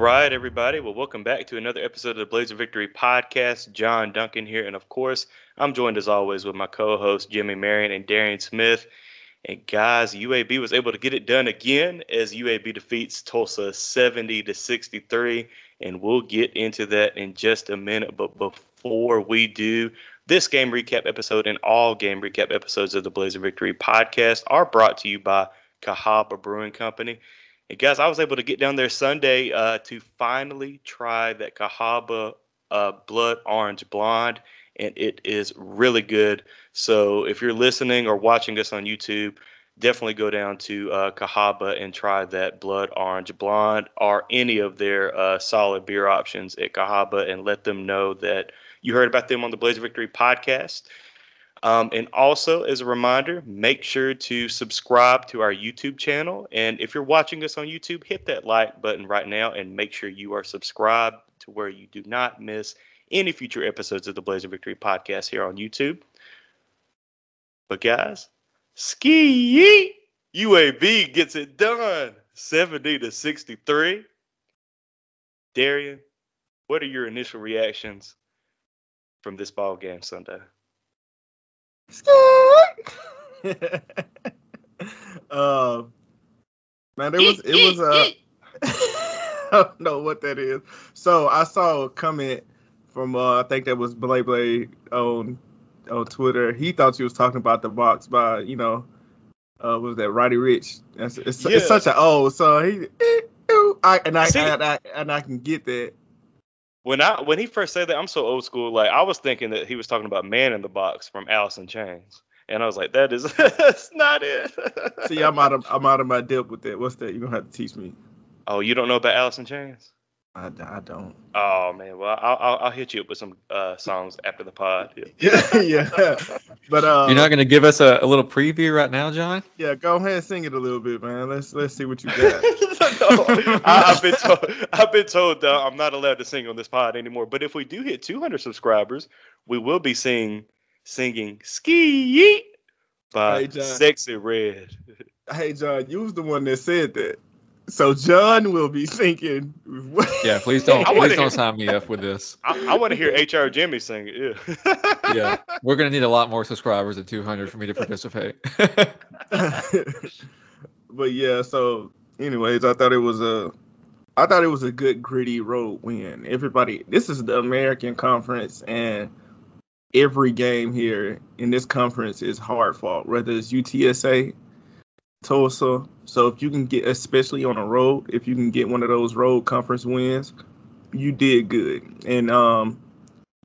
right, everybody. Well, welcome back to another episode of the Blazer Victory podcast. John Duncan here, and of course, I'm joined as always with my co-hosts Jimmy Marion and Darian Smith. And guys, UAB was able to get it done again as UAB defeats Tulsa 70 to 63, and we'll get into that in just a minute. But before we do, this game recap episode and all game recap episodes of the Blazer Victory podcast are brought to you by Cahaba Brewing Company. And guys, I was able to get down there Sunday uh, to finally try that Cahaba uh, Blood Orange Blonde, and it is really good. So if you're listening or watching us on YouTube, definitely go down to uh, Cahaba and try that Blood Orange Blonde or any of their uh, solid beer options at Cahaba and let them know that you heard about them on the Blazer Victory podcast. Um, and also, as a reminder, make sure to subscribe to our YouTube channel. And if you're watching us on YouTube, hit that like button right now and make sure you are subscribed to where you do not miss any future episodes of the Blazer Victory podcast here on YouTube. But guys, ski UAB gets it done 70 to 63. Darian, what are your initial reactions from this ball game Sunday? Uh, man, it was it was uh, I don't know what that is. So I saw a comment from uh, I think that was Blay Blay on on Twitter. He thought you was talking about the box by you know uh, was that Roddy Ricch. It's, it's, yeah. it's such an old song. He I, and I, I, I and I can get that when I when he first said that, I'm so old school. Like I was thinking that he was talking about "Man in the Box" from Alice in Chains, and I was like, "That is that's not it." See, I'm out of I'm out of my depth with that. What's that? You're gonna have to teach me. Oh, you don't know about Alice in Chains? I, I don't. Oh man, well I'll, I'll, I'll hit you up with some uh, songs after the pod. Yeah, yeah. But uh, you're not gonna give us a, a, little preview right now, John? Yeah, go ahead and sing it a little bit, man. Let's let's see what you got. no, I, have been told I've been told that I'm not allowed to sing on this pod anymore. But if we do hit 200 subscribers, we will be sing singing "Ski" by hey, Sexyy Red. Hey John, you was the one that said that. So John will be thinking. yeah, please don't please don't sign me up with this. I, I want to hear HR Jimmy sing it. Yeah. yeah, we're gonna need a lot more subscribers than 200 for me to participate. but yeah, so anyways, I thought it was a, I thought it was a good gritty road win. Everybody, this is the American Conference, and every game here in this conference is hard fought, whether it's UTSA Tulsa. So if you can get, especially on the road, if you can get one of those road conference wins, you did good. And um,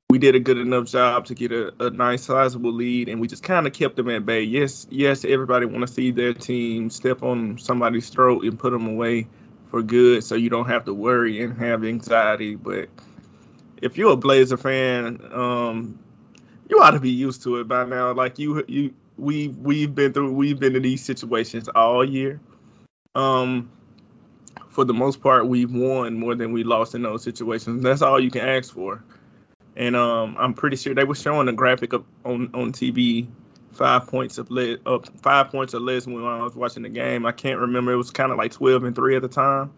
we did a good enough job to get a, a nice sizable lead, and we just kind of kept them at bay. Yes, yes, everybody want to see their team step on somebody's throat and put them away for good, so you don't have to worry and have anxiety. But if you're a Blazer fan, um, you ought to be used to it by now. Like you, you we we've been through we've been in these situations all year. Um, for the most part, we've won more than we lost in those situations. That's all you can ask for. And um, I'm pretty sure they were showing a graphic of, on on TV, five points of less, uh, five points or less when I was watching the game. I can't remember. It was kind of like 12 and three at the time.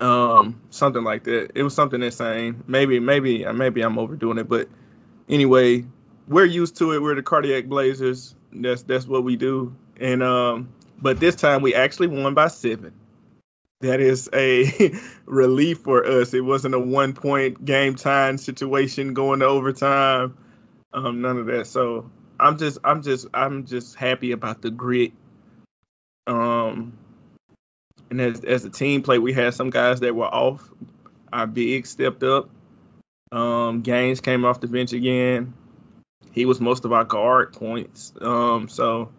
Um, something like that. It was something insane. Maybe, maybe, maybe I'm overdoing it, but anyway, we're used to it. We're the cardiac blazers. That's that's what we do. And um, but this time we actually won by seven. That is a relief for us. It wasn't a one point game time situation going to overtime. Um, none of that. So I'm just I'm just I'm just happy about the grit. Um, and as as a team play, we had some guys that were off. Our big stepped up. Um, Gaines came off the bench again he was most of our guard points. Um, so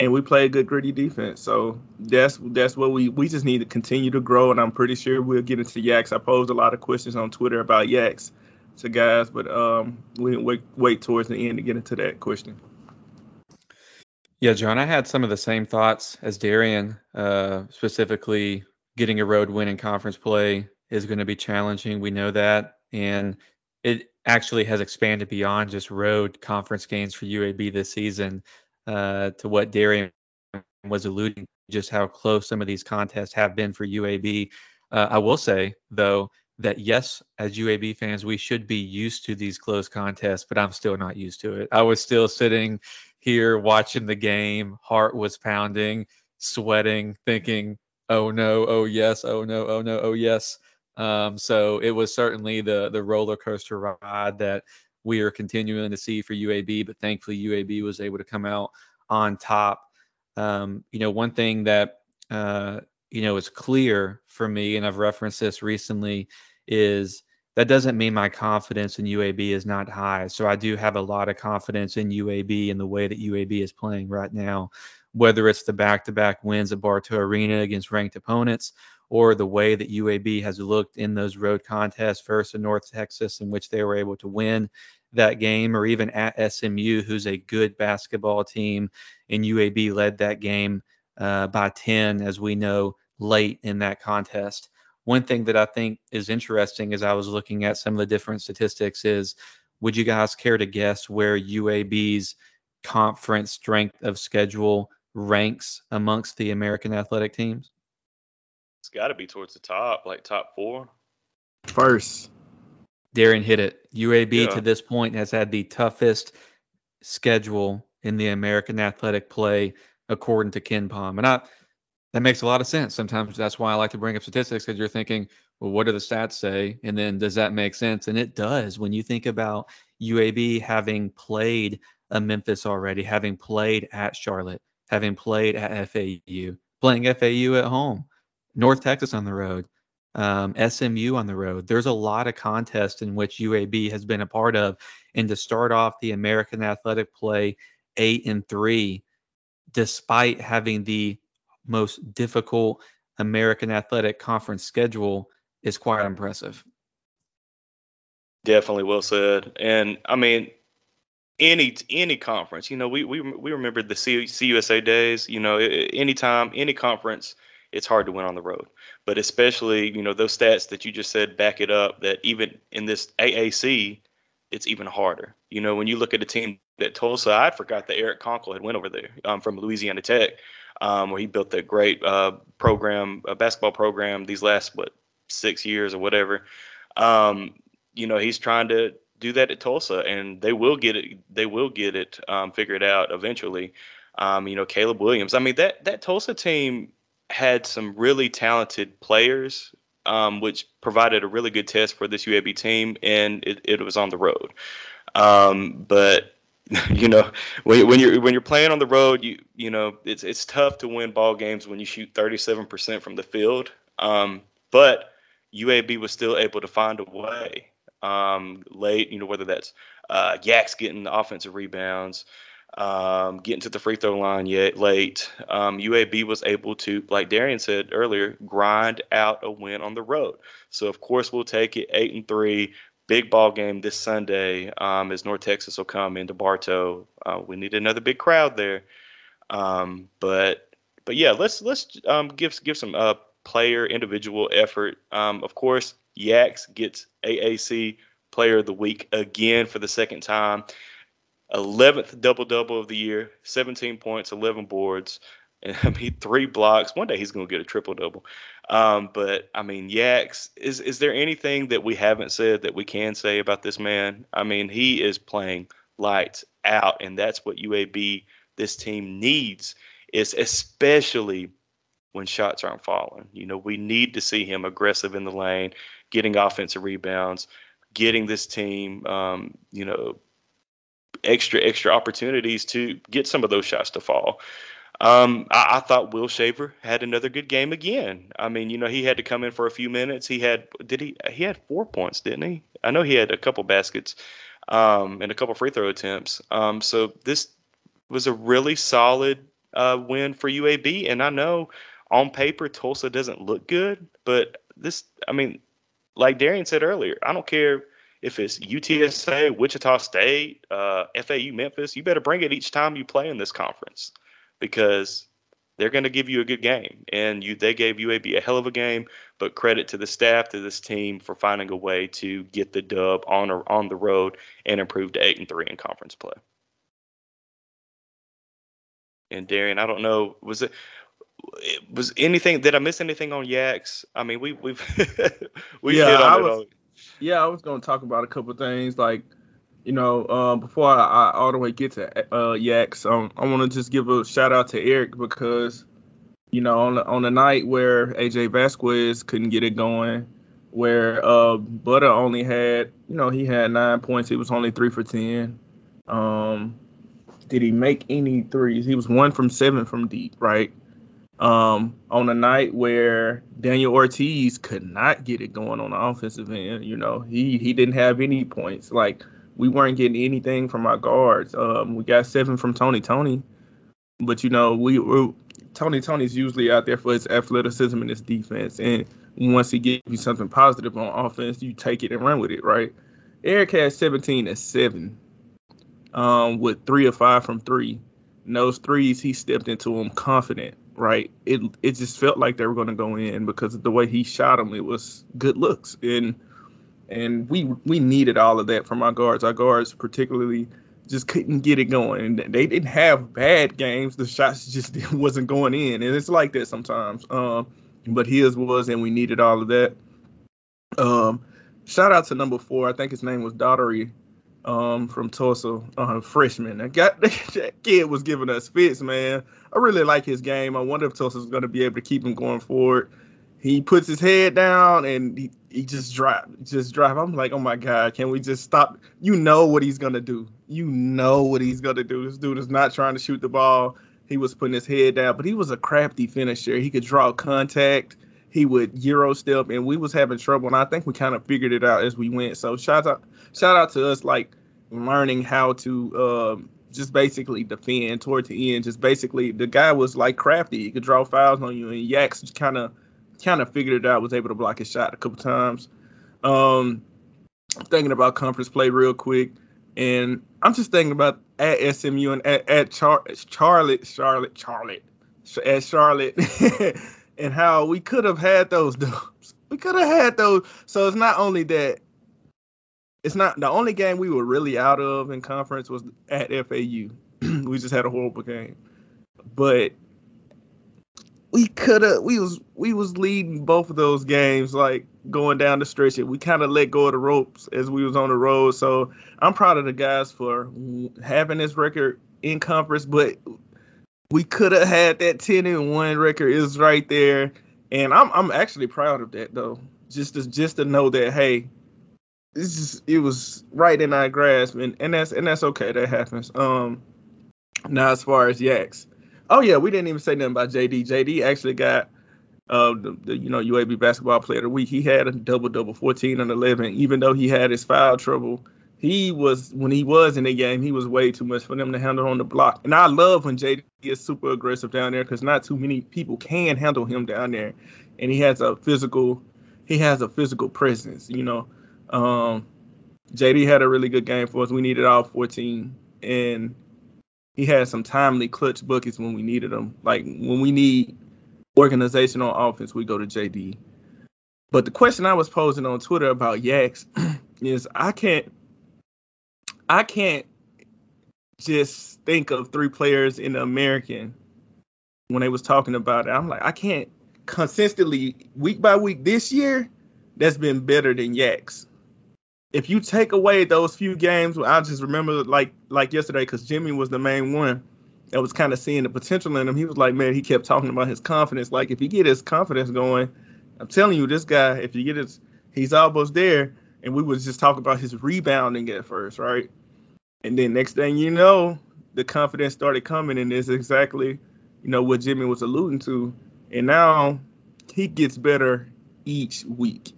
and we play a good gritty defense. So that's that's what we we just need to continue to grow. And I'm pretty sure we'll get into Yax. I posed a lot of questions on Twitter about Yax to guys, but um, we wait wait towards the end to get into that question. Yeah, John, I had some of the same thoughts as Darian. Uh, specifically, getting a road win in conference play is going to be challenging. We know that, and it actually has expanded beyond just road conference games for UAB this season uh, to what Darian was alluding to, just how close some of these contests have been for UAB. Uh, I will say though that yes, as UAB fans, we should be used to these close contests, but I'm still not used to it. I was still sitting here watching the game, heart was pounding, sweating, thinking, "Oh no, oh yes, oh no, oh no, oh yes." Um, so it was certainly the the roller coaster ride that we are continuing to see for UAB, but thankfully UAB was able to come out on top. Um, you know, one thing that uh, you know is clear for me, and I've referenced this recently, is that doesn't mean my confidence in UAB is not high. So I do have a lot of confidence in UAB and the way that UAB is playing right now, whether it's the back-to-back wins at Bartow Arena against ranked opponents or the way that UAB has looked in those road contests versus North Texas, in which they were able to win that game, or even at SMU, who's a good basketball team, and UAB led that game uh, by 10, as we know, late in that contest. One thing that I think is interesting as I was looking at some of the different statistics is would you guys care to guess where UAB's conference strength of schedule ranks amongst the American athletic teams? It's got to be towards the top, like top four. First. Darian hit it. UAB yeah. to this point has had the toughest schedule in the American athletic play, according to KenPom. And I, that makes a lot of sense. Sometimes that's why I like to bring up statistics because you're thinking, well, what do the stats say? And then does that make sense? And it does. When you think about UAB having played a Memphis already, having played at Charlotte, having played at FAU, playing FAU at home, North Texas on the road, um, SMU on the road. There's a lot of contests in which UAB has been a part of, and to start off the American Athletic play eight and three, despite having the most difficult American Athletic Conference schedule, is quite impressive. Definitely well said. And I mean, any any conference, you know, we we we remember the C, CUSA days. You know, anytime any conference it's hard to win on the road. But especially, you know, those stats that you just said back it up that even in this AAC, it's even harder. You know, when you look at a team that Tulsa, I forgot that Eric Konkol had went over there um, from Louisiana Tech, um, where he built that great uh, program, a basketball program these last what six years or whatever. Um, you know, he's trying to do that at Tulsa, and they will get it. They will get it um, figured out eventually. Um, you know, Caleb Williams. I mean, that that Tulsa team had some really talented players, um, which provided a really good test for this UAB team, and it, it was on the road. Um, but you know, when, when, you're when you're playing on the road, you you know it's it's tough to win ball games when you shoot 37% from the field. Um, but UAB was still able to find a way um, late. You know, whether that's uh, Yax getting the offensive rebounds, um, getting to the free throw line yet late. Um, UAB was able to, like Darian said earlier, grind out a win on the road. So of course we'll take it eight and three. Big ball game this Sunday um, as North Texas will come into Bartow. Uh, we need another big crowd there. Um, but but yeah, let's let's um, give give some uh, player individual effort. Um, of course, Yax gets AAC Player of the Week again for the second time. 11th double double of the year, 17 points, 11 boards, and I mean three blocks. One day he's going to get a triple double. Um, but I mean, Yax, is is there anything that we haven't said that we can say about this man? I mean, he is playing lights out, and that's what UAB this team needs. Is especially when shots aren't falling. You know, we need to see him aggressive in the lane, getting offensive rebounds, getting this team, um, you know, extra extra opportunities to get some of those shots to fall. Um, I, I, thought Will Shaver had another good game again. I mean, you know, he had to come in for a few minutes. He had did he he had four points, didn't he? I know he had a couple baskets um, and a couple free throw attempts. Um, so this was a really solid uh, win for UAB. And I know on paper Tulsa doesn't look good, but this, I mean, like Darian said earlier, I don't care if it's UTSA, Wichita State, uh, FAU, Memphis, you better bring it each time you play in this conference because they're going to give you a good game. And you, they gave UAB a hell of a game, but credit to the staff, to this team for finding a way to get the dub on or on the road and improve to eight and three in conference play. And Darian, I don't know, was it was anything? Did I miss anything on Yax? I mean, we we've we yeah, hit on I it was. Yeah, I was gonna talk about a couple things like, you know, um, before I, I all the way get to uh, Yax, um, I want to just give a shout out to Eric because, you know, on the on the night where AJ Vasquez couldn't get it going, where uh Butter only had, you know, he had nine points, he was only three for ten. Um, did he make any threes? He was one from seven from deep, right? Um, on a night where Daniel Ortiz could not get it going on the offensive end. You know, he he didn't have any points. Like we weren't getting anything from our guards. Um, we got seven from Tony Toney, but you know we were Tony Toney's usually out there for his athleticism and his defense. And once he gives you something positive on offense, you take it and run with it, right? Eric had 17 and seven, um, with three or five from three. And those threes, he stepped into them confident right? It it just felt like they were going to go in because of the way he shot them. It was good looks, and and we we needed all of that from our guards. Our guards particularly just couldn't get it going. And they didn't have bad games. The shots just wasn't going in, and it's like that sometimes. Um, but his was, and we needed all of that. Um, shout out to number four. I think his name was Daughtery um, from Tulsa, uh, freshman. That, got, that kid was giving us fits, man. I really like his game. I wonder if Tulsa's going to be able to keep him going forward. He puts his head down and he, he just drive, just drive. I'm like, oh my god, can we just stop? You know what he's gonna do. You know what he's gonna do. This dude is not trying to shoot the ball. He was putting his head down, but he was a crafty finisher. He could draw contact. He would euro step, and we was having trouble. And I think we kind of figured it out as we went. So shout out, shout out to us, like learning how to um, just basically defend toward the end. Just basically, the guy was like crafty. He could draw fouls on you, and Yax kind of kind of figured it out. Was able to block his shot a couple times. Um, I'm thinking about conference play real quick, and I'm just thinking about at SMU and at, at Char- Charlotte, Charlotte, Charlotte, at Charlotte, and how we could have had those dubs. We could have had those. So it's not only that it's not the only game we were really out of in conference was at FAU. we just had a horrible game, but we could have we was we was leading both of those games like going down the stretch. We kind of let go of the ropes as we was on the road. So I'm proud of the guys for having this record in conference, but we could have had that 10 and 1 record is right there. And I'm I'm actually proud of that though. Just to just to know that hey, it's just it was right in our grasp, and, and that's and that's okay. That happens. Um, now as far as Yax, oh yeah, we didn't even say nothing about JD. JD actually got uh the, the you know UAB basketball player of the week. He had a double double, 14 and 11. Even though he had his foul trouble, he was when he was in the game, he was way too much for them to handle on the block. And I love when JD is super aggressive down there because not too many people can handle him down there, and he has a physical he has a physical presence, you know. Um, JD had a really good game for us. We needed all 14, and he had some timely clutch buckets when we needed them. Like when we need organization on offense, we go to JD. But the question I was posing on Twitter about Yax is I can't I can't just think of three players in the American when they was talking about it. I'm like, I can't consistently week by week this year that's been better than Yax if you take away those few games, I just remember like like yesterday because Jimmy was the main one that was kind of seeing the potential in him. He was like, man, he kept talking about his confidence. Like if he get his confidence going, I'm telling you, this guy, if you get his, he's almost there. And we was just talking about his rebounding at first, right? And then next thing you know, the confidence started coming, and it's exactly, you know, what Jimmy was alluding to. And now he gets better each week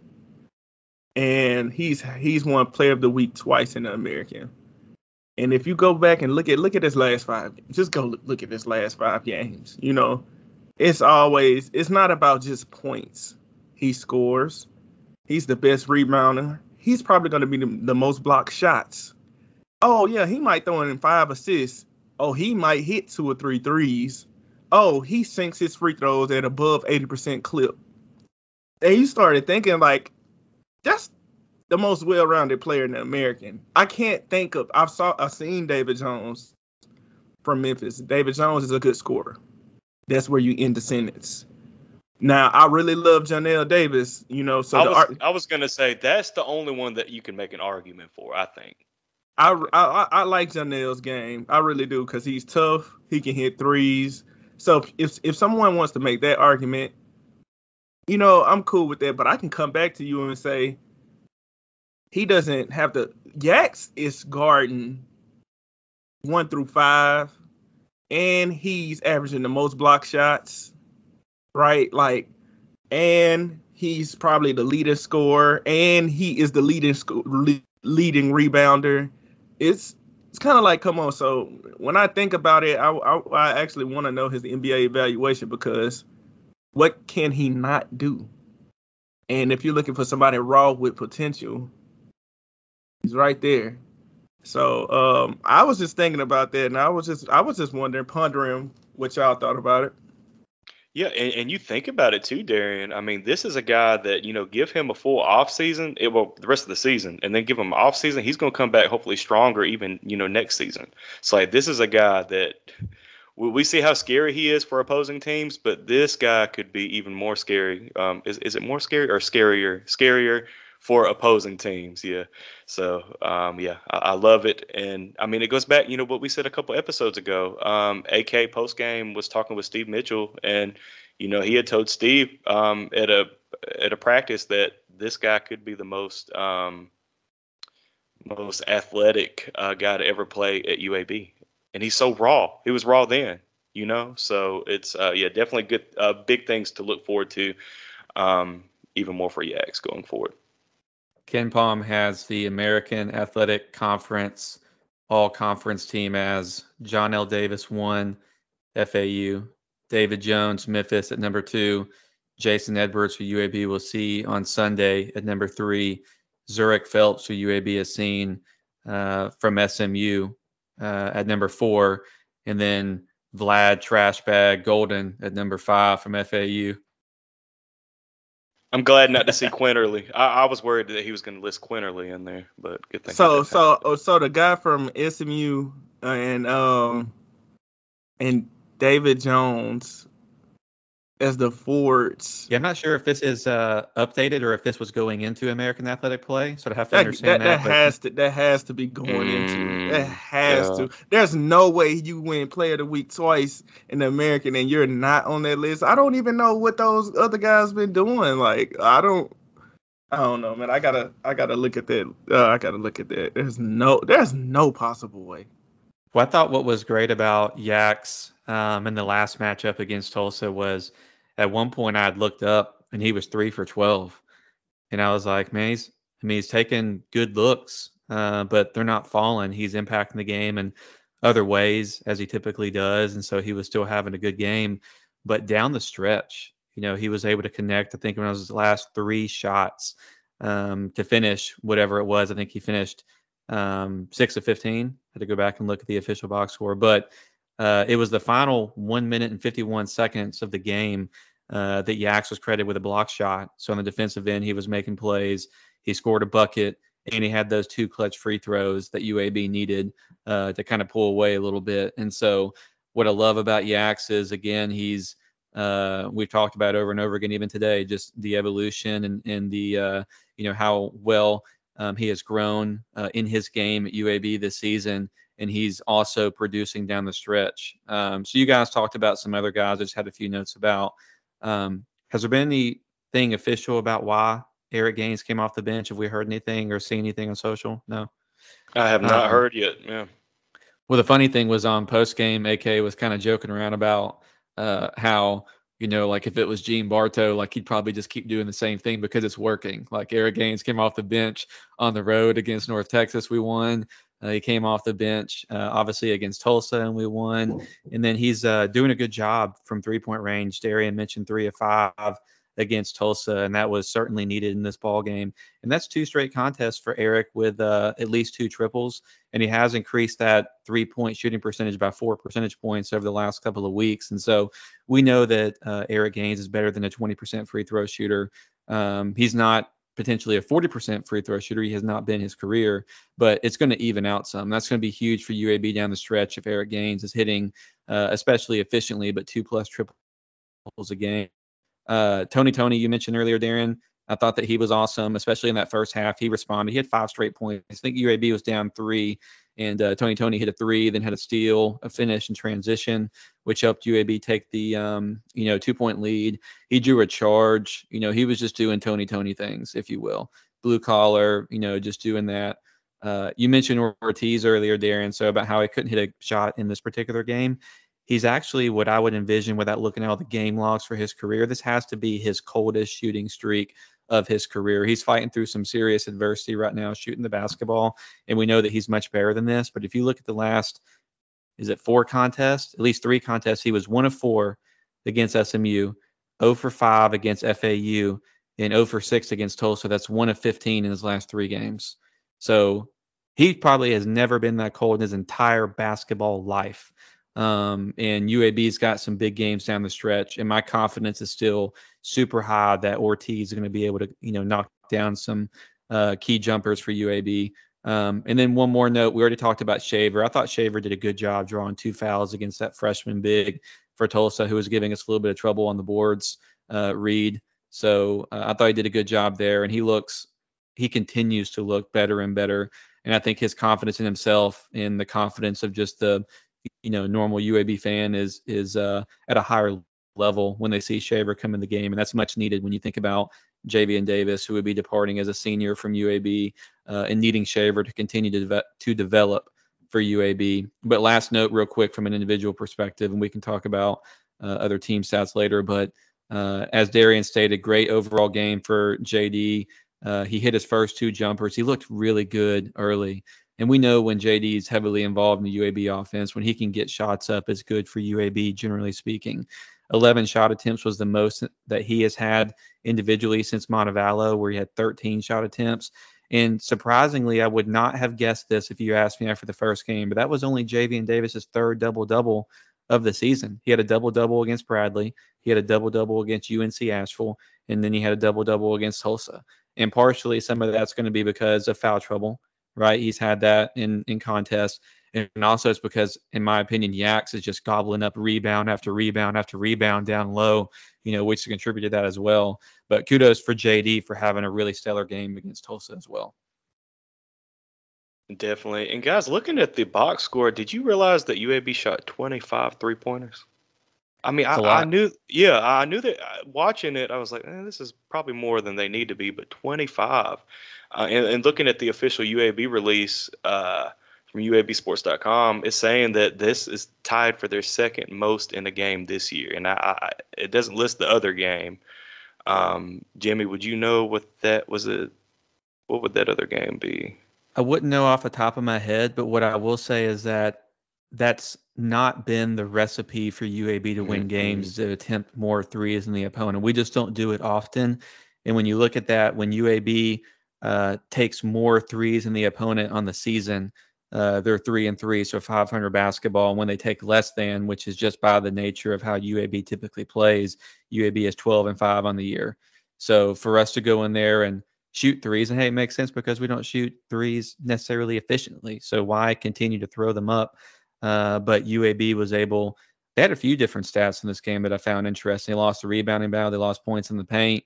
and he's he's won Player of the Week twice in the American. And if you go back and look at look at his last five, just go look at his last five games. You know, it's always it's not about just points. He scores. He's the best rebounder. He's probably going to be the, the most blocked shots. Oh yeah, he might throw in five assists. Oh, he might hit two or three threes. Oh, he sinks his free throws at above 80% clip. And you started thinking like, that's the most well-rounded player in the American. I can't think of. I've saw I've seen David Jones from Memphis. David Jones is a good scorer. that's where you end the sentence. Now, I really love Johnell Davis, you know. So I was, ar- I was gonna say that's the only one that you can make an argument for. I think. I, I, I like Johnell's game. I really do because he's tough. He can hit threes. So if if someone wants to make that argument, you know, I'm cool with that. But I can come back to you and say he doesn't have to. Yax is guarding one through five, and he's averaging the most block shots, right? Like, and he's probably the leading scorer, and he is the leading sco- leading rebounder. It's it's kind of like, come on. So when I think about it, I I, I actually want to know his NBA evaluation because what can he not do? And if you're looking for somebody raw with potential, he's right there. So um, I was just thinking about that, and I was just I was just wondering, pondering what y'all thought about it. Yeah, and, and you think about it too, Darian. I mean, this is a guy that you know, give him a full off season, it will the rest of the season, and then give him off season. He's going to come back hopefully stronger, even you know next season. So like, this is a guy that we we see how scary he is for opposing teams, but this guy could be even more scary. Um, is is it more scary or scarier? Scarier for opposing teams. Yeah. So um, yeah, I, I, love it, and I mean it goes back, you know, what we said a couple episodes ago. Um, AK post game was talking with Steve Mitchell, and you know he had told Steve um, at a at a practice that this guy could be the most um, most athletic uh, guy to ever play at UAB, and he's so raw. He was raw then, you know. So it's uh, yeah, definitely good, uh, big things to look forward to, um, even more for Yax going forward. KenPom has the American Athletic Conference all conference team as Johnell Davis one, FAU, David Jones, Memphis at number two, Jason Edwards, who UAB will see on Sunday at number three, Zhuric Phelps, who UAB has seen uh, from SMU uh, at number four, and then Vlad Trashbag Goldin at number five from FAU. I'm glad not to see Quinerly. I, I was worried that he was going to list Quinerly in there, but good thing. So so oh, so the guy from SMU and um and David Jones as the forwards. Yeah, I'm not sure if this is uh, updated or if this was going into American Athletic Play. So I have to that, understand that. That, that has to that has to be going mm, into. That has yeah. to. There's no way you win Player of the Week twice in the American and you're not on that list. I don't even know what those other guys been doing. Like I don't. I don't know, man. I gotta I gotta look at that. Uh, I gotta look at that. There's no there's no possible way. Well, I thought what was great about Yax um, in the last matchup against Tulsa was at one point I had looked up and he was three for 12. And I was like, man, he's, I mean, he's taking good looks, uh, but they're not falling. He's impacting the game in other ways as he typically does. And so he was still having a good game. But down the stretch, you know, he was able to connect, I think, when it was his last three shots um, to finish whatever it was. I think he finished um, six of 15. I had to go back and look at the official box score. But uh, it was the final one minute and 51 seconds of the game uh, that Yax was credited with a block shot. So on the defensive end, he was making plays. He scored a bucket, and he had those two clutch free throws that UAB needed uh, to kind of pull away a little bit. And so what I love about Yax is again he's uh, we've talked about over and over again even today just the evolution and, and the uh, you know how well um, he has grown uh, in his game at UAB this season and he's also producing down the stretch. Um, so you guys talked about some other guys. I just had a few notes about. Um, has there been anything official about why Eric Gaines came off the bench? Have we heard anything or seen anything on social? No. I have not um, heard yet. Yeah. Well, the funny thing was on post game, AK was kind of joking around about uh, how you know, like if it was Gene Bartow, like he'd probably just keep doing the same thing because it's working. Like Eric Gaines came off the bench on the road against North Texas, we won. Uh, he came off the bench, uh, obviously against Tulsa, and we won. And then he's uh, doing a good job from three point range. Darian mentioned three of five against Tulsa, and that was certainly needed in this ball game. And that's two straight contests for Eric with uh, at least two triples, and he has increased that three point shooting percentage by four percentage points over the last couple of weeks. And so we know that uh, Eric Gaines is better than a 20% free throw shooter. Um, he's not potentially a 40% free throw shooter. He has not been his career, but it's going to even out some. That's going to be huge for UAB down the stretch if Eric Gaines is hitting, uh, especially efficiently, but two plus triples a game. Uh, Tony Toney, you mentioned earlier, Darren. I thought that he was awesome, especially in that first half. He responded. He had five straight points. I think UAB was down three, and uh, Tony Toney hit a three, then had a steal, a finish, and transition, which helped UAB take the um, you know two point lead. He drew a charge. You know, he was just doing Tony Toney things, if you will, blue collar. You know, just doing that. Uh, you mentioned Ortiz earlier, Darren, so about how he couldn't hit a shot in this particular game. He's actually what I would envision without looking at all the game logs for his career. This has to be his coldest shooting streak of his career. He's fighting through some serious adversity right now, shooting the basketball, and we know that he's much better than this. But if you look at the last, is it four contests? At least three contests. He was one of four against SMU, 0 for 5 against FAU, and 0 for 6 against Tulsa. That's one of 15 in his last three games. So he probably has never been that cold in his entire basketball life. Um, and UAB's got some big games down the stretch, and my confidence is still super high that Ortiz is going to be able to, you know, knock down some uh, key jumpers for UAB. Um, and then one more note, we already talked about Shaver. I thought Shaver did a good job drawing two fouls against that freshman big for Tulsa, who was giving us a little bit of trouble on the boards, uh, Reed. So uh, I thought he did a good job there, and he looks, he continues to look better and better. And I think his confidence in himself and the confidence of just the you know normal UAB fan is is uh, at a higher level when they see Shaver come in the game, and that's much needed when you think about Javian Davis, who would be departing as a senior from UAB, uh, and needing Shaver to continue to, to develop for UAB. But last note, real quick, from an individual perspective, and we can talk about uh, other team stats later. But uh, as Darian stated, great overall game for JD. Uh, he hit his first two jumpers. He looked really good early. And we know when JD is heavily involved in the UAB offense, when he can get shots up, it's good for UAB, generally speaking. 11 shot attempts was the most that he has had individually since Montevallo, where he had 13 shot attempts. And surprisingly, I would not have guessed this if you asked me after the first game, but that was only Javian Davis's third double double of the season. He had a double double against Bradley, he had a double double against UNC Asheville, and then he had a double double against Tulsa. And partially, some of that's going to be because of foul trouble right? He's had that in in contests, and also it's because, in my opinion, Yax is just gobbling up rebound after rebound after rebound down low, you know, which contributed to that as well. But kudos for JD for having a really stellar game against Tulsa as well. Definitely. And guys, looking at the box score, did you realize that UAB shot 25 three pointers? I mean, I, I, knew, yeah, I knew that uh, watching it, I was like, eh, this is probably more than they need to be, but 25. Uh, and, and, looking at the official UAB release uh, from UABSports.com, it's saying that this is tied for their second most in a game this year. And I, I, it doesn't list the other game. Um, Jimmy, would you know what that was? A, what would that other game be? I wouldn't know off the top of my head, but what I will say is that that's not been the recipe for UAB to win mm-hmm. games to attempt more threes than the opponent. We just don't do it often. And when you look at that, when UAB uh, takes more threes than the opponent on the season. Uh, they're three and three, so 500 basketball. And when they take less than, which is just by the nature of how UAB typically plays, UAB is 12 and five on the year. So for us to go in there and shoot threes, and hey, it makes sense because we don't shoot threes necessarily efficiently. So why continue to throw them up? Uh, but UAB was able. They had a few different stats in this game that I found interesting. They lost the rebounding battle. They lost points in the paint.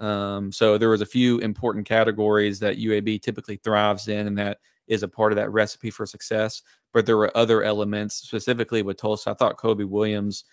Um, so there was a few important categories that UAB typically thrives in, and that is a part of that recipe for success. But there were other elements, specifically with Tulsa. I thought Cobe Williams.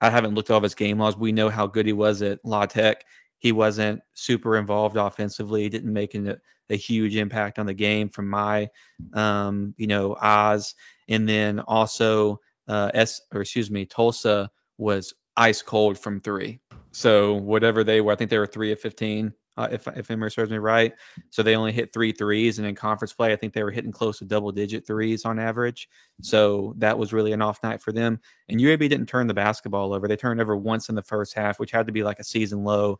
I haven't looked off his game logs. We know how good he was at La Tech. He wasn't super involved offensively. He didn't make a, a huge impact on the game from my, um, you know, eyes. And then also, uh, S or excuse me, Tulsa was ice cold from three. So whatever they were, I think they were three of 15, uh, if if memory serves me right. So they only hit three threes, and in conference play, I think they were hitting close to double digit threes on average. So that was really an off night for them. And UAB didn't turn the basketball over. They turned over once in the first half, which had to be like a season low.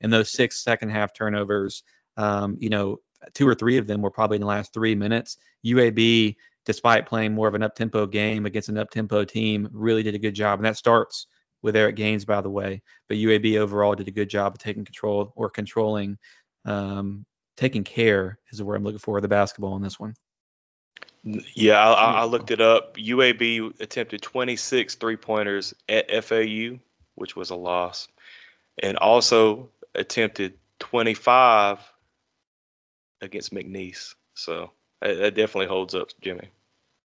And those six second half turnovers, um, you know, two or three of them were probably in the last three minutes. UAB despite playing more of an up tempo game against an up tempo team, really did a good job. And that starts with Eric Gaines, by the way. But UAB overall did a good job of taking control or controlling um, taking care is the word I'm looking for the basketball in this one. Yeah, I, I looked it up. UAB attempted 26 three pointers at FAU, which was a loss, and also attempted 25 against McNeese. So that definitely holds up, Jimmy.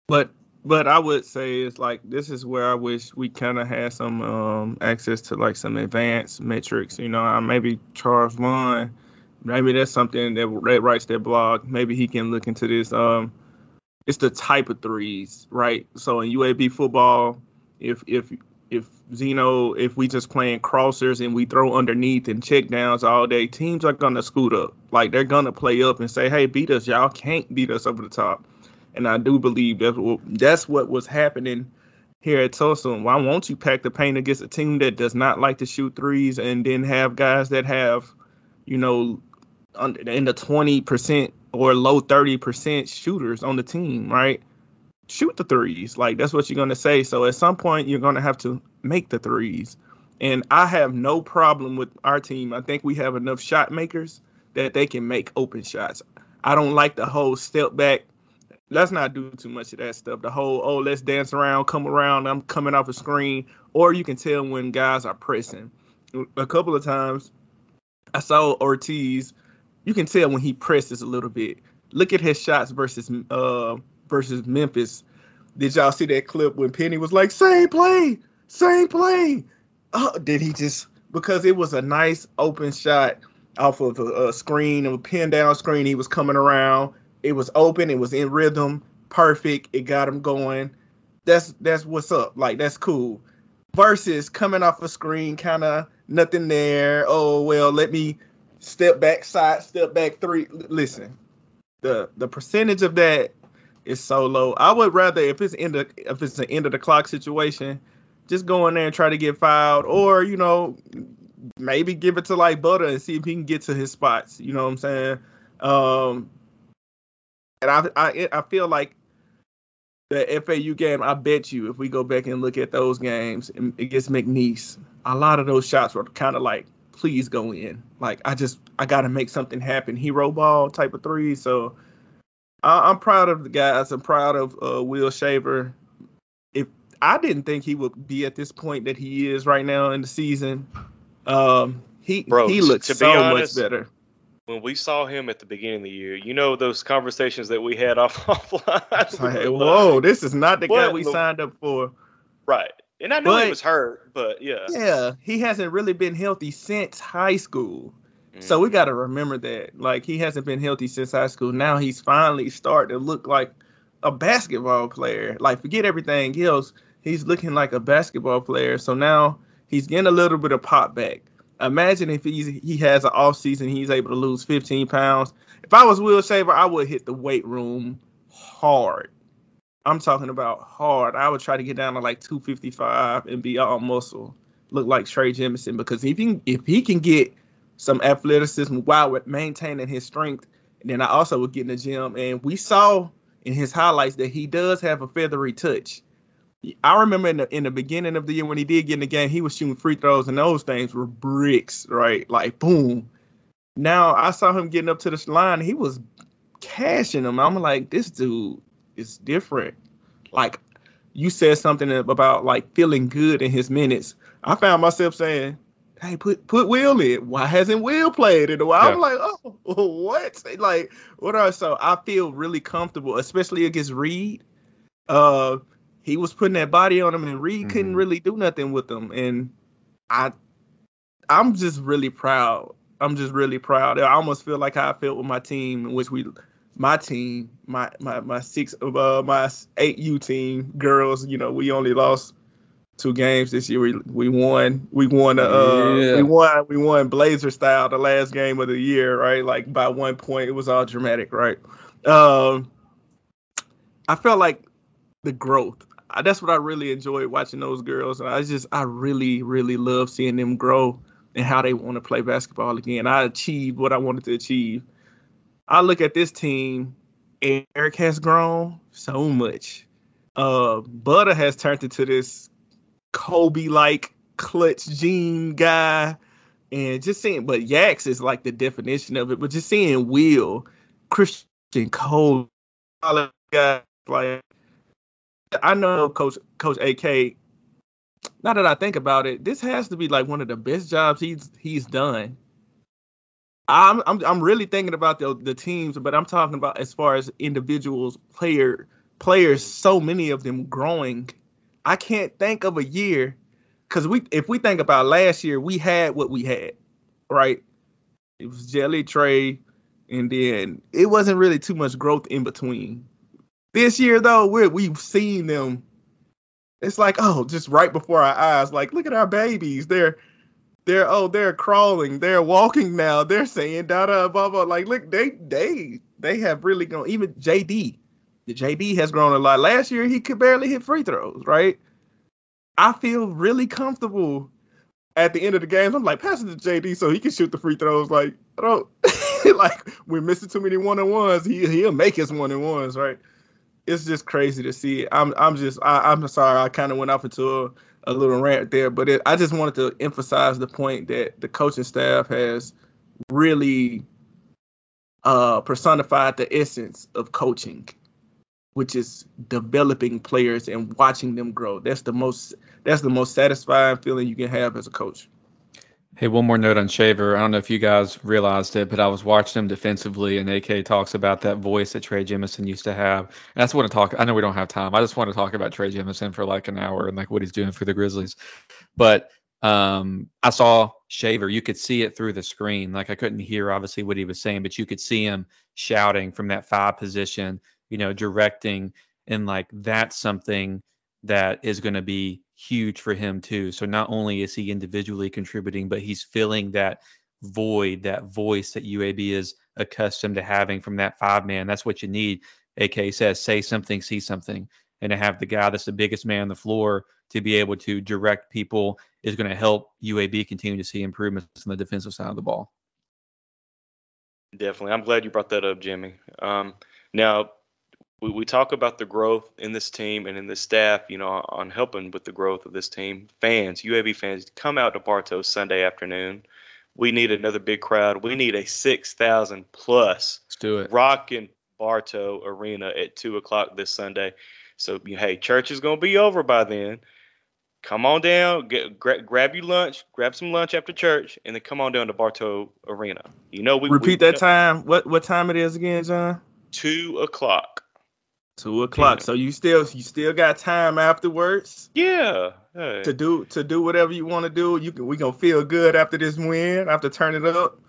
But but I would say it's like this is where I wish we kind of had some um, access to like some advanced metrics. You know, maybe Charles Vaughn, maybe that's something that, that writes their blog. Maybe he can look into this. Um, it's the type of threes, right? So in UAB football, if if if Zeno, if we just playing crossers and we throw underneath and check downs all day, teams are gonna scoot up. Like they're gonna play up and say, "Hey, beat us! Y'all can't beat us over the top." And I do believe that's what, that's what was happening here at Tulsa. Why won't you pack the paint against a team that does not like to shoot threes and then have guys that have, you know, in the 20% or low 30% shooters on the team, right? Shoot the threes. Like that's what you're going to say. So at some point, you're going to have to make the threes. And I have no problem with our team. I think we have enough shot makers that they can make open shots. I don't like the whole step back let's not do too much of that stuff. The whole oh let's dance around, come around, I'm coming off a screen, or you can tell when guys are pressing. A couple of times I saw Ortiz, you can tell when he presses a little bit. Look at his shots versus uh versus Memphis. Did y'all see that clip when Penny was like, same play, same play? Oh, did he just because it was a nice open shot off of a, a screen, a pin down screen. He was coming around it was open. It was in rhythm. Perfect. It got him going. That's that's what's up. Like that's cool. Versus coming off a screen, kind of nothing there. Oh well, let me step back, side step back three. Listen, the the percentage of that is so low. I would rather if it's in the if it's an end of the clock situation, just go in there and try to get fouled, or you know maybe give it to like Butter and see if he can get to his spots. You know what I'm saying? Um, and I, I I feel like the FAU game. I bet you if we go back and look at those games against McNeese, a lot of those shots were kind of like, please go in. Like I just I got to make something happen. Hero ball type of three. So I, am proud of the guys. I'm proud of uh, Will Shaver. If I didn't think he would be at this point that he is right now in the season, um, he Bro, he looks so honest, much better when we saw him at the beginning of the year, you know those conversations that we had off offline. Like, whoa, this is not the guy we the, signed up for. Right. And I know but, he was hurt, but yeah. Yeah, he hasn't really been healthy since high school. So we got to remember that. Like he hasn't been healthy since high school. Now he's finally starting to look like a basketball player. Like forget everything else, he's looking like a basketball player. So now he's getting a little bit of pop back imagine if he's, he has an off season, he's able to lose 15 pounds. If I was Will Shaver, I would hit the weight room hard. I'm talking about hard. I would try to get down to like 255 and be all muscle, look like Trey Jemison. Because if he if he can get some athleticism while maintaining his strength, And then I also would get in the gym. And we saw in his highlights that he does have a feathery touch. I remember in the in the beginning of the year when he did get in the game, he was shooting free throws and those things were bricks, right? Like boom. Now I saw him getting up to the line, he was cashing them. I'm like, this dude is different. Like you said something about like feeling good in his minutes. I found myself saying, Hey, put put Will in. Why hasn't Will played in a while? Yeah. I'm like, oh, what? Like, what are so? I feel really comfortable, especially against Reed. Uh, he was putting that body on him, and Reed mm-hmm. couldn't really do nothing with him. And I, I'm just really proud. I'm just really proud. I almost feel like how I felt with my team, in which we, my team, my my my six, uh, my eight U team girls. You know, we only lost two games this year. We we won. We won. Uh, yeah. we won. We won Blazer style the last game of the year, right? Like by one point. It was all dramatic, right? Um, I felt like the growth that's what I really enjoy watching those girls. And I just I really really love seeing them grow and how they want to play basketball again. I achieved what I wanted to achieve. I look at this team. Eric has grown so much. Uh, Butter has turned into this Kobe like clutch gene guy, And just seeing, but Yax is like the definition of it. But just seeing Will, Christian Cole, guys like I know Coach Coach AK. Now that I think about it, this has to be like one of the best jobs he's he's done. I'm I'm I'm really thinking about the the teams, but I'm talking about as far as individuals, player players, so many of them growing. I can't think of a year because we if we think about last year, we had what we had, right? It was Jelly Trey, and then it wasn't really too much growth in between. This year though, we we've seen them. It's like oh, just right before our eyes. Like look at our babies. They're they're oh they're crawling. They're walking now. They're saying da da blah blah. Like look they they they have really gone. Even JD, the JD has grown a lot. Last year he could barely hit free throws. Right. I feel really comfortable at the end of the game. I'm like passing to JD so he can shoot the free throws. Like I don't like we're missing too many one on ones. He he'll make his one on ones. Right it's just crazy to see. I'm I'm just I, am sorry I kind of went off into a, a little rant there, but it, I just wanted to emphasize the point that the coaching staff has really uh, personified the essence of coaching, which is developing players and watching them grow. That's the most that's the most satisfying feeling you can have as a coach. Hey, one more note on Shaver. I don't know if you guys realized it, but I was watching him defensively, and AK talks about that voice that Trey Jemison used to have. And I just want to talk. I know we don't have time. I just want to talk about Trey Jemison for like an hour and like what he's doing for the Grizzlies. But um, I saw Shaver. You could see it through the screen. Like I couldn't hear obviously what he was saying, but you could see him shouting from that five position. You know, directing, and like that's something that is going to be huge for him too. So not only is he individually contributing, but he's filling that void, that voice that UAB is accustomed to having from that five man. That's what you need. AK says, say something, see something. And to have the guy that's the biggest man on the floor to be able to direct people is going to help UAB continue to see improvements on the defensive side of the ball. Definitely. I'm glad you brought that up, Jimmy. Um, now, we, we talk about the growth in this team and in the staff, you know, on helping with the growth of this team. Fans, UAB fans, come out to Bartow Sunday afternoon. We need another big crowd. We need a 6,000 plus Let's do it. rocking Bartow Arena at 2 o'clock this Sunday. So, hey, church is going to be over by then. Come on down, get, gra- grab your lunch, grab some lunch after church, and then come on down to Bartow Arena. You know, we repeat we, that time. What what time it is again, John? Two o'clock. Two o'clock. Yeah. So you still you still got time afterwards. Yeah. Hey. To do to do whatever you want to do. You can we gonna feel good after this win. After turning it up.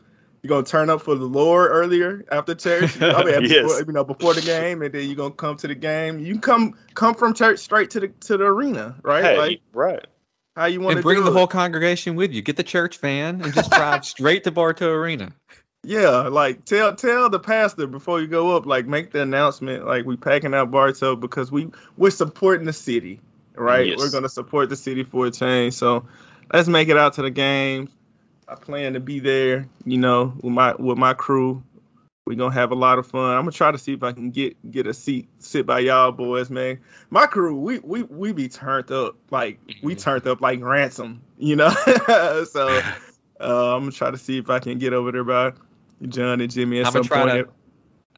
You're gonna turn up for the Lord earlier after church. I mean, yes. before, you know, before the game, and then you're gonna come to the game. You come come from church straight to the to the arena, right? Hey, like, right. How you want to bring the it. whole congregation with you. Get the church van and just drive straight to Bartow Arena. Yeah, like tell tell the pastor before you go up, like make the announcement, like we packing out Bartow because we we're supporting the city, right? Yes. We're gonna support the city for a change. So let's make it out to the game. I plan to be there, you know, with my with my crew. We're gonna have a lot of fun. I'm gonna try to see if I can get get a seat, sit by y'all boys, man. My crew, we we we be turned up like we mm-hmm. turned up like ransom, you know. so uh, I'm gonna try to see if I can get over there by John and Jimmy at I'm some point. To,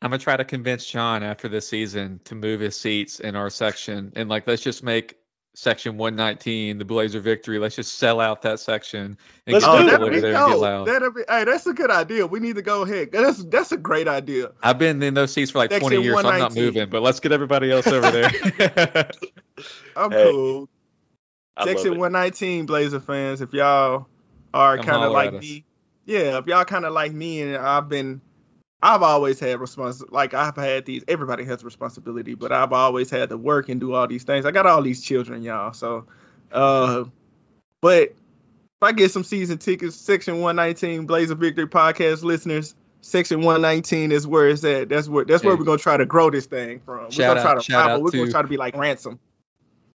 I'm gonna try to convince John after this season to move his seats in our section and like let's just make section 119 the Blazer victory. Let's just sell out that section and let's get people over there and get loud. That'll be, hey, that's a good idea. We need to go ahead. That's that's a great idea. I've been in those seats for like section 20 years, so I'm not moving. But let's get everybody else over there. I'm hey, cool. I section 119 Blazer fans, if y'all are kind of like me yeah, if y'all kind of like me and I've been, I've always had respons like I've had these. Everybody has responsibility, but I've always had to work and do all these things. I got all these children, y'all. So, uh, but if I get some season tickets, Section 119 Blazer Victory podcast listeners, Section 119 is where it's at. That's where that's where we're gonna try to grow this thing from. We're gonna try to rival. We're to, gonna try to be like ransom.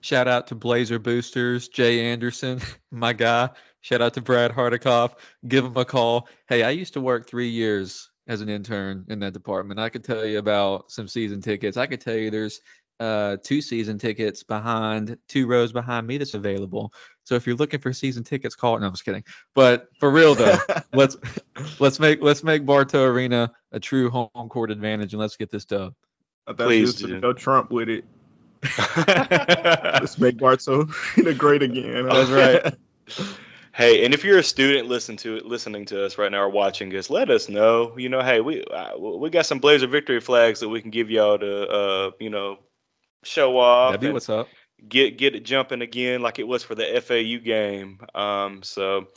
Shout out to Blazer Boosters, Jay Anderson, my guy. Shout out to Brad Hardikoff. Give him a call. Hey, I used to work three years as an intern in that department. I could tell you about some season tickets. I could tell you there's uh, two season tickets behind two rows behind me that's available. So if you're looking for season tickets, call it. No, I'm just kidding. But for real though, let's let's make let's make Bartow Arena a true home court advantage and let's get this done. I thought Please you go Trump with it. let's make Bartow Arena great again. That's right. Hey, and if you're a student listening to it, listening to us right now or watching us, let us know. You know, hey, we uh, we got some Blazer victory flags that we can give y'all to, uh, you know, show off. That'd be what's up. Get get it jumping again like it was for the FAU game. Um, so,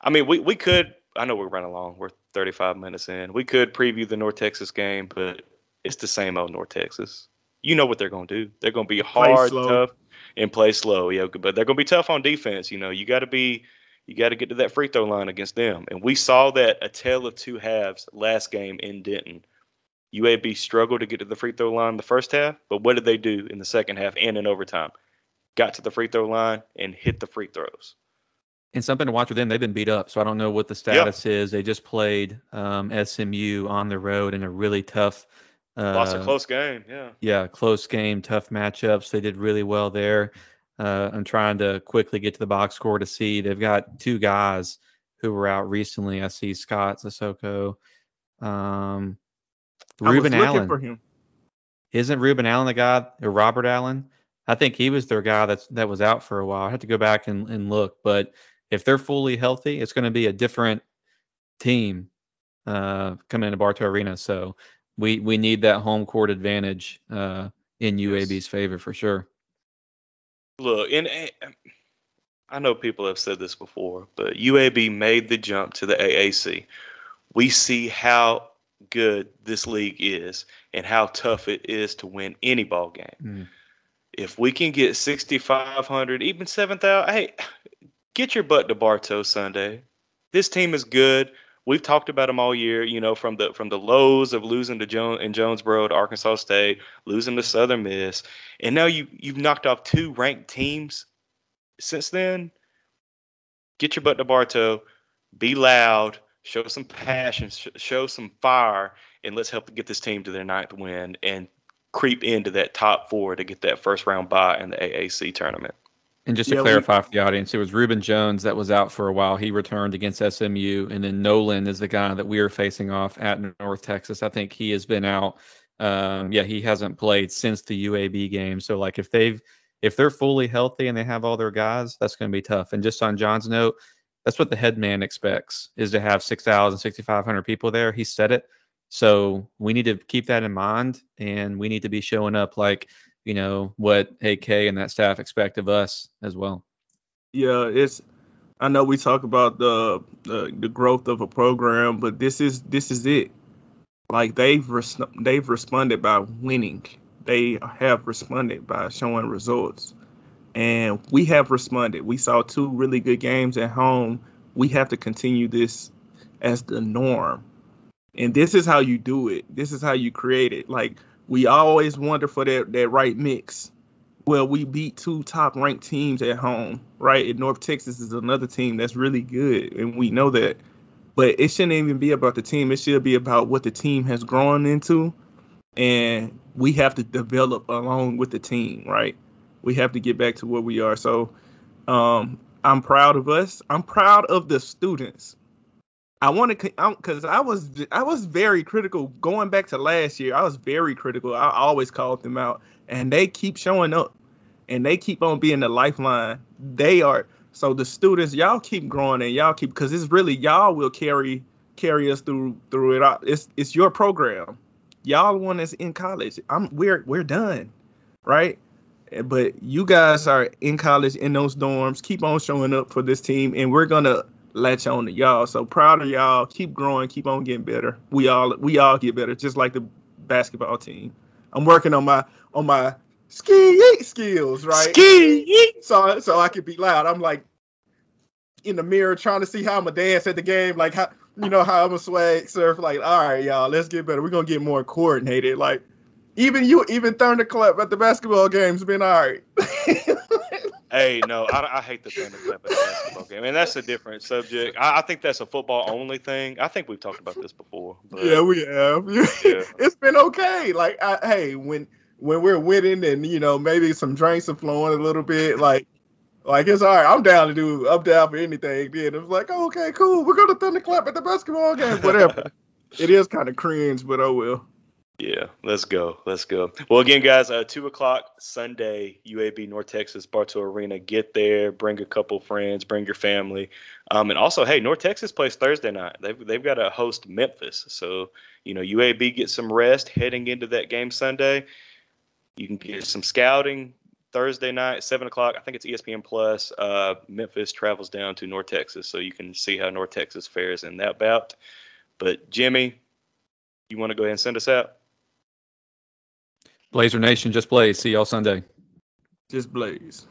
I mean, we we could. I know we're running long. We're 35 minutes in. We could preview the North Texas game, but it's the same old North Texas. You know what they're going to do. They're going to be hard, tough, and play slow. Yeah, but they're going to be tough on defense. You know, you got to be you got to get to that free throw line against them. And we saw that a tale of two halves last game in Denton. UAB struggled to get to the free throw line the first half, but what did they do in the second half and in overtime? Got to the free throw line and hit the free throws. And something to watch with them, they've been beat up, so I don't know what the status is. They just played um, SMU on the road in a really tough. Uh, Lost a close game, yeah. Yeah, close game, tough matchups. They did really well there. Uh, I'm trying to quickly get to the box score to see they've got two guys who were out recently. I see Scott Sissoko, um, Ruben Allen. For him. Isn't Ruben Allen the guy or Robert Allen? I think he was their guy that's that was out for a while. I have to go back and, and look, but if they're fully healthy, it's going to be a different team uh, coming into Bartow Arena. So we we need that home court advantage uh, in UAB's yes. favor for sure. Look, and I know people have said this before, but UAB made the jump to the AAC. We see how good this league is and how tough it is to win any ball game. Mm. If we can get 6,500, even 7,000, hey, get your butt to Bartow Sunday. This team is good. We've talked about them all year, you know, from the from the lows of losing to Jones in Jonesboro to Arkansas State, losing to Southern Miss, and now you you've knocked off two ranked teams since then. Get your butt to Bartow, be loud, show some passion, sh- show some fire, and let's help get this team to their ninth win and creep into that top four to get that first round bye in the AAC tournament. And just to yeah, clarify we, for the audience, it was Rubin Jones that was out for a while. He returned against SMU, and then Nolan is the guy that we are facing off at North Texas. I think he has been out. Um, yeah, he hasn't played since the UAB game. So like if they've if they're fully healthy and they have all their guys, that's going to be tough. And just on John's note, that's what the head man expects is to have 6,000, 6,500 people there. He said it. So we need to keep that in mind, and we need to be showing up like you know what AK and that staff expect of us as well. Yeah, it's. I know we talk about the the, the growth of a program, but this is this is it. Like they've res- they've responded by winning. They have responded by showing results, and we have responded. We saw two really good games at home. We have to continue this as the norm, and this is how you do it. This is how you create it. Like we always wonder for that that right mix. Well, we beat two top ranked teams at home, right? And North Texas is another team that's really good, and we know that. But it shouldn't even be about the team. It should be about what the team has grown into, and we have to develop along with the team, right? We have to get back to where we are. So, um, I'm proud of us. I'm proud of the students I want to because I was I was very critical going back to last year. I was very critical. I always called them out, and they keep showing up, and they keep on being the lifeline. They are so the students. Y'all keep growing and y'all keep because it's really y'all will carry carry us through through it. All. It's it's your program. Y'all one that's in college. I'm we're we're done, right? But you guys are in college in those dorms. Keep on showing up for this team, and we're gonna latch on to y'all. So proud of y'all. Keep growing. Keep on getting better. We all we all get better, just like the basketball team. I'm working on my on my ski skills, right? Ski So so I can be loud. I'm like in the mirror trying to see how I'm gonna dance at the game, like how you know how I'm a swag surf. Like, all right, y'all, let's get better. We're gonna get more coordinated. Like even you, even thunderclap at the basketball games been all right. hey, no, I, I hate the thunderclap at the basketball game, and that's a different subject. I, I, think that's a football only thing. I think we've talked about this before. Yeah, we have. Yeah. it's been okay. Like, I, hey, when when we're winning and you know maybe some drinks are flowing a little bit, like like it's all right. I'm down to do. I'm down for anything. Then it's like, oh, okay, cool. We're gonna thunder thunderclap at the basketball game. Whatever. it is kind of cringe, but oh well. Yeah, let's go. Let's go. Well, again, guys, uh, two o'clock Sunday, UAB North Texas Bartow Arena. Get there, bring a couple friends, bring your family, um, and also, hey, North Texas plays Thursday night. They've they've got to host Memphis, so you know UAB gets some rest heading into that game Sunday. You can get some scouting Thursday night, seven o'clock. I think it's ESPN Plus. Uh, Memphis travels down to North Texas, so you can see how North Texas fares in that bout. But Jimmy, you want to go ahead and send us out? Blazer Nation just blaze. See y'all Sunday. Just blaze.